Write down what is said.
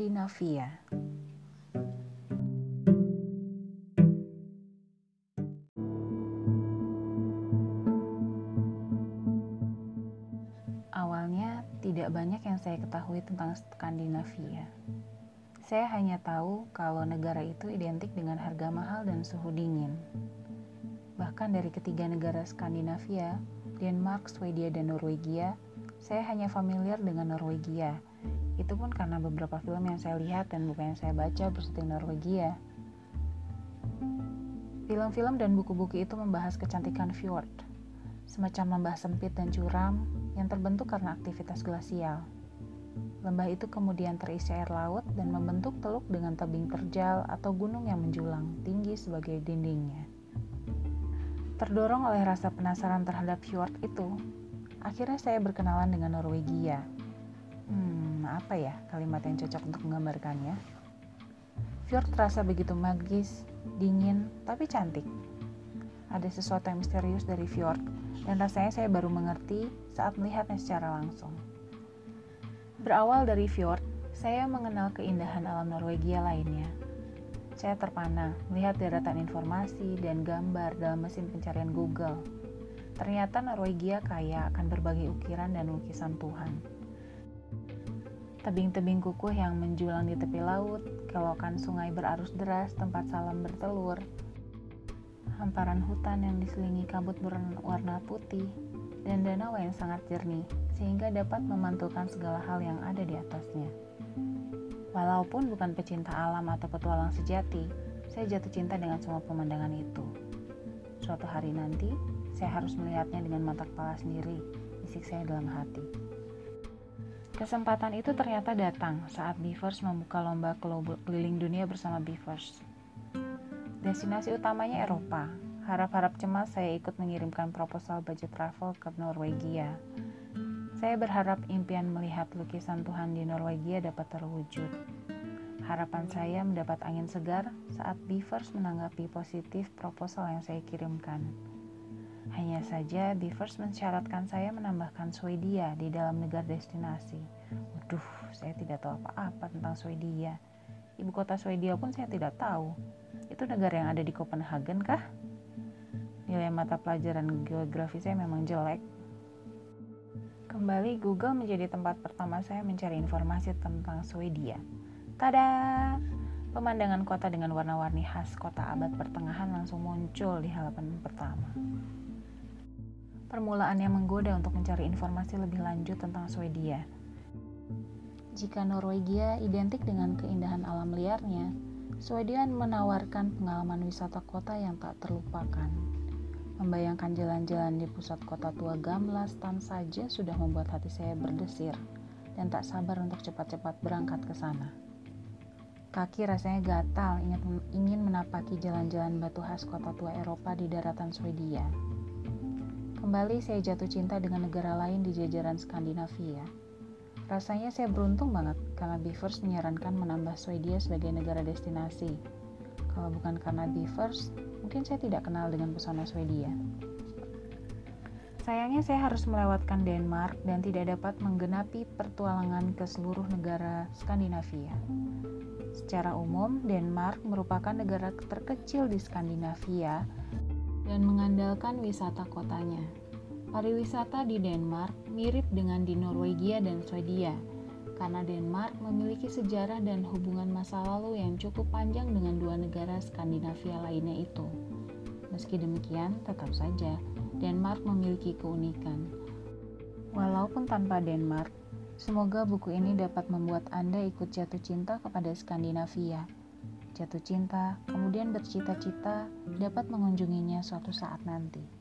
Skandinavia. Awalnya tidak banyak yang saya ketahui tentang Skandinavia. Saya hanya tahu kalau negara itu identik dengan harga mahal dan suhu dingin. Bahkan dari ketiga negara Skandinavia, Denmark, Swedia, dan Norwegia, saya hanya familiar dengan Norwegia. Itu pun karena beberapa film yang saya lihat dan buku yang saya baca bersetting Norwegia. Film-film dan buku-buku itu membahas kecantikan fjord, semacam lembah sempit dan curam yang terbentuk karena aktivitas glasial. Lembah itu kemudian terisi air laut dan membentuk teluk dengan tebing terjal atau gunung yang menjulang tinggi sebagai dindingnya. Terdorong oleh rasa penasaran terhadap fjord itu, akhirnya saya berkenalan dengan Norwegia. Hmm, apa ya kalimat yang cocok untuk menggambarkannya? Fjord terasa begitu magis, dingin, tapi cantik. Ada sesuatu yang misterius dari fjord, dan rasanya saya baru mengerti saat melihatnya secara langsung. Berawal dari fjord, saya mengenal keindahan alam Norwegia lainnya. Saya terpana melihat deretan informasi dan gambar dalam mesin pencarian Google. Ternyata Norwegia kaya akan berbagai ukiran dan lukisan Tuhan. Tebing-tebing kukuh yang menjulang di tepi laut, kelokan sungai berarus deras tempat salam bertelur, hamparan hutan yang diselingi kabut berwarna putih, dan danau yang sangat jernih sehingga dapat memantulkan segala hal yang ada di atasnya. Walaupun bukan pecinta alam atau petualang sejati, saya jatuh cinta dengan semua pemandangan itu. Suatu hari nanti, saya harus melihatnya dengan mata kepala sendiri, bisik saya dalam hati. Kesempatan itu ternyata datang saat Beavers membuka lomba keliling dunia bersama Beavers. Destinasi utamanya Eropa, Harap-harap cemas saya ikut mengirimkan proposal budget travel ke Norwegia. Saya berharap impian melihat lukisan Tuhan di Norwegia dapat terwujud. Harapan saya mendapat angin segar saat Beavers menanggapi positif proposal yang saya kirimkan. Hanya saja Beavers mensyaratkan saya menambahkan Swedia di dalam negara destinasi. Waduh, saya tidak tahu apa-apa tentang Swedia. Ibu kota Swedia pun saya tidak tahu. Itu negara yang ada di Copenhagen kah? nilai mata pelajaran geografi saya memang jelek. Kembali Google menjadi tempat pertama saya mencari informasi tentang Swedia. Tada! Pemandangan kota dengan warna-warni khas kota abad pertengahan langsung muncul di halaman pertama. Permulaan yang menggoda untuk mencari informasi lebih lanjut tentang Swedia. Jika Norwegia identik dengan keindahan alam liarnya, Swedia menawarkan pengalaman wisata kota yang tak terlupakan. Membayangkan jalan-jalan di pusat kota tua Gamlastan saja sudah membuat hati saya berdesir dan tak sabar untuk cepat-cepat berangkat ke sana. Kaki rasanya gatal ingin menapaki jalan-jalan batu khas kota tua Eropa di daratan Swedia. Kembali saya jatuh cinta dengan negara lain di jajaran Skandinavia. Rasanya saya beruntung banget karena Beavers menyarankan menambah Swedia sebagai negara destinasi. Kalau bukan karena Beavers, mungkin saya tidak kenal dengan pesona Swedia. Sayangnya saya harus melewatkan Denmark dan tidak dapat menggenapi pertualangan ke seluruh negara Skandinavia. Secara umum, Denmark merupakan negara terkecil di Skandinavia dan mengandalkan wisata kotanya. Pariwisata di Denmark mirip dengan di Norwegia dan Swedia, karena Denmark memiliki sejarah dan hubungan masa lalu yang cukup panjang dengan dua negara Skandinavia lainnya itu. Meski demikian, tetap saja Denmark memiliki keunikan. Walaupun tanpa Denmark, semoga buku ini dapat membuat Anda ikut jatuh cinta kepada Skandinavia. Jatuh cinta, kemudian bercita-cita dapat mengunjunginya suatu saat nanti.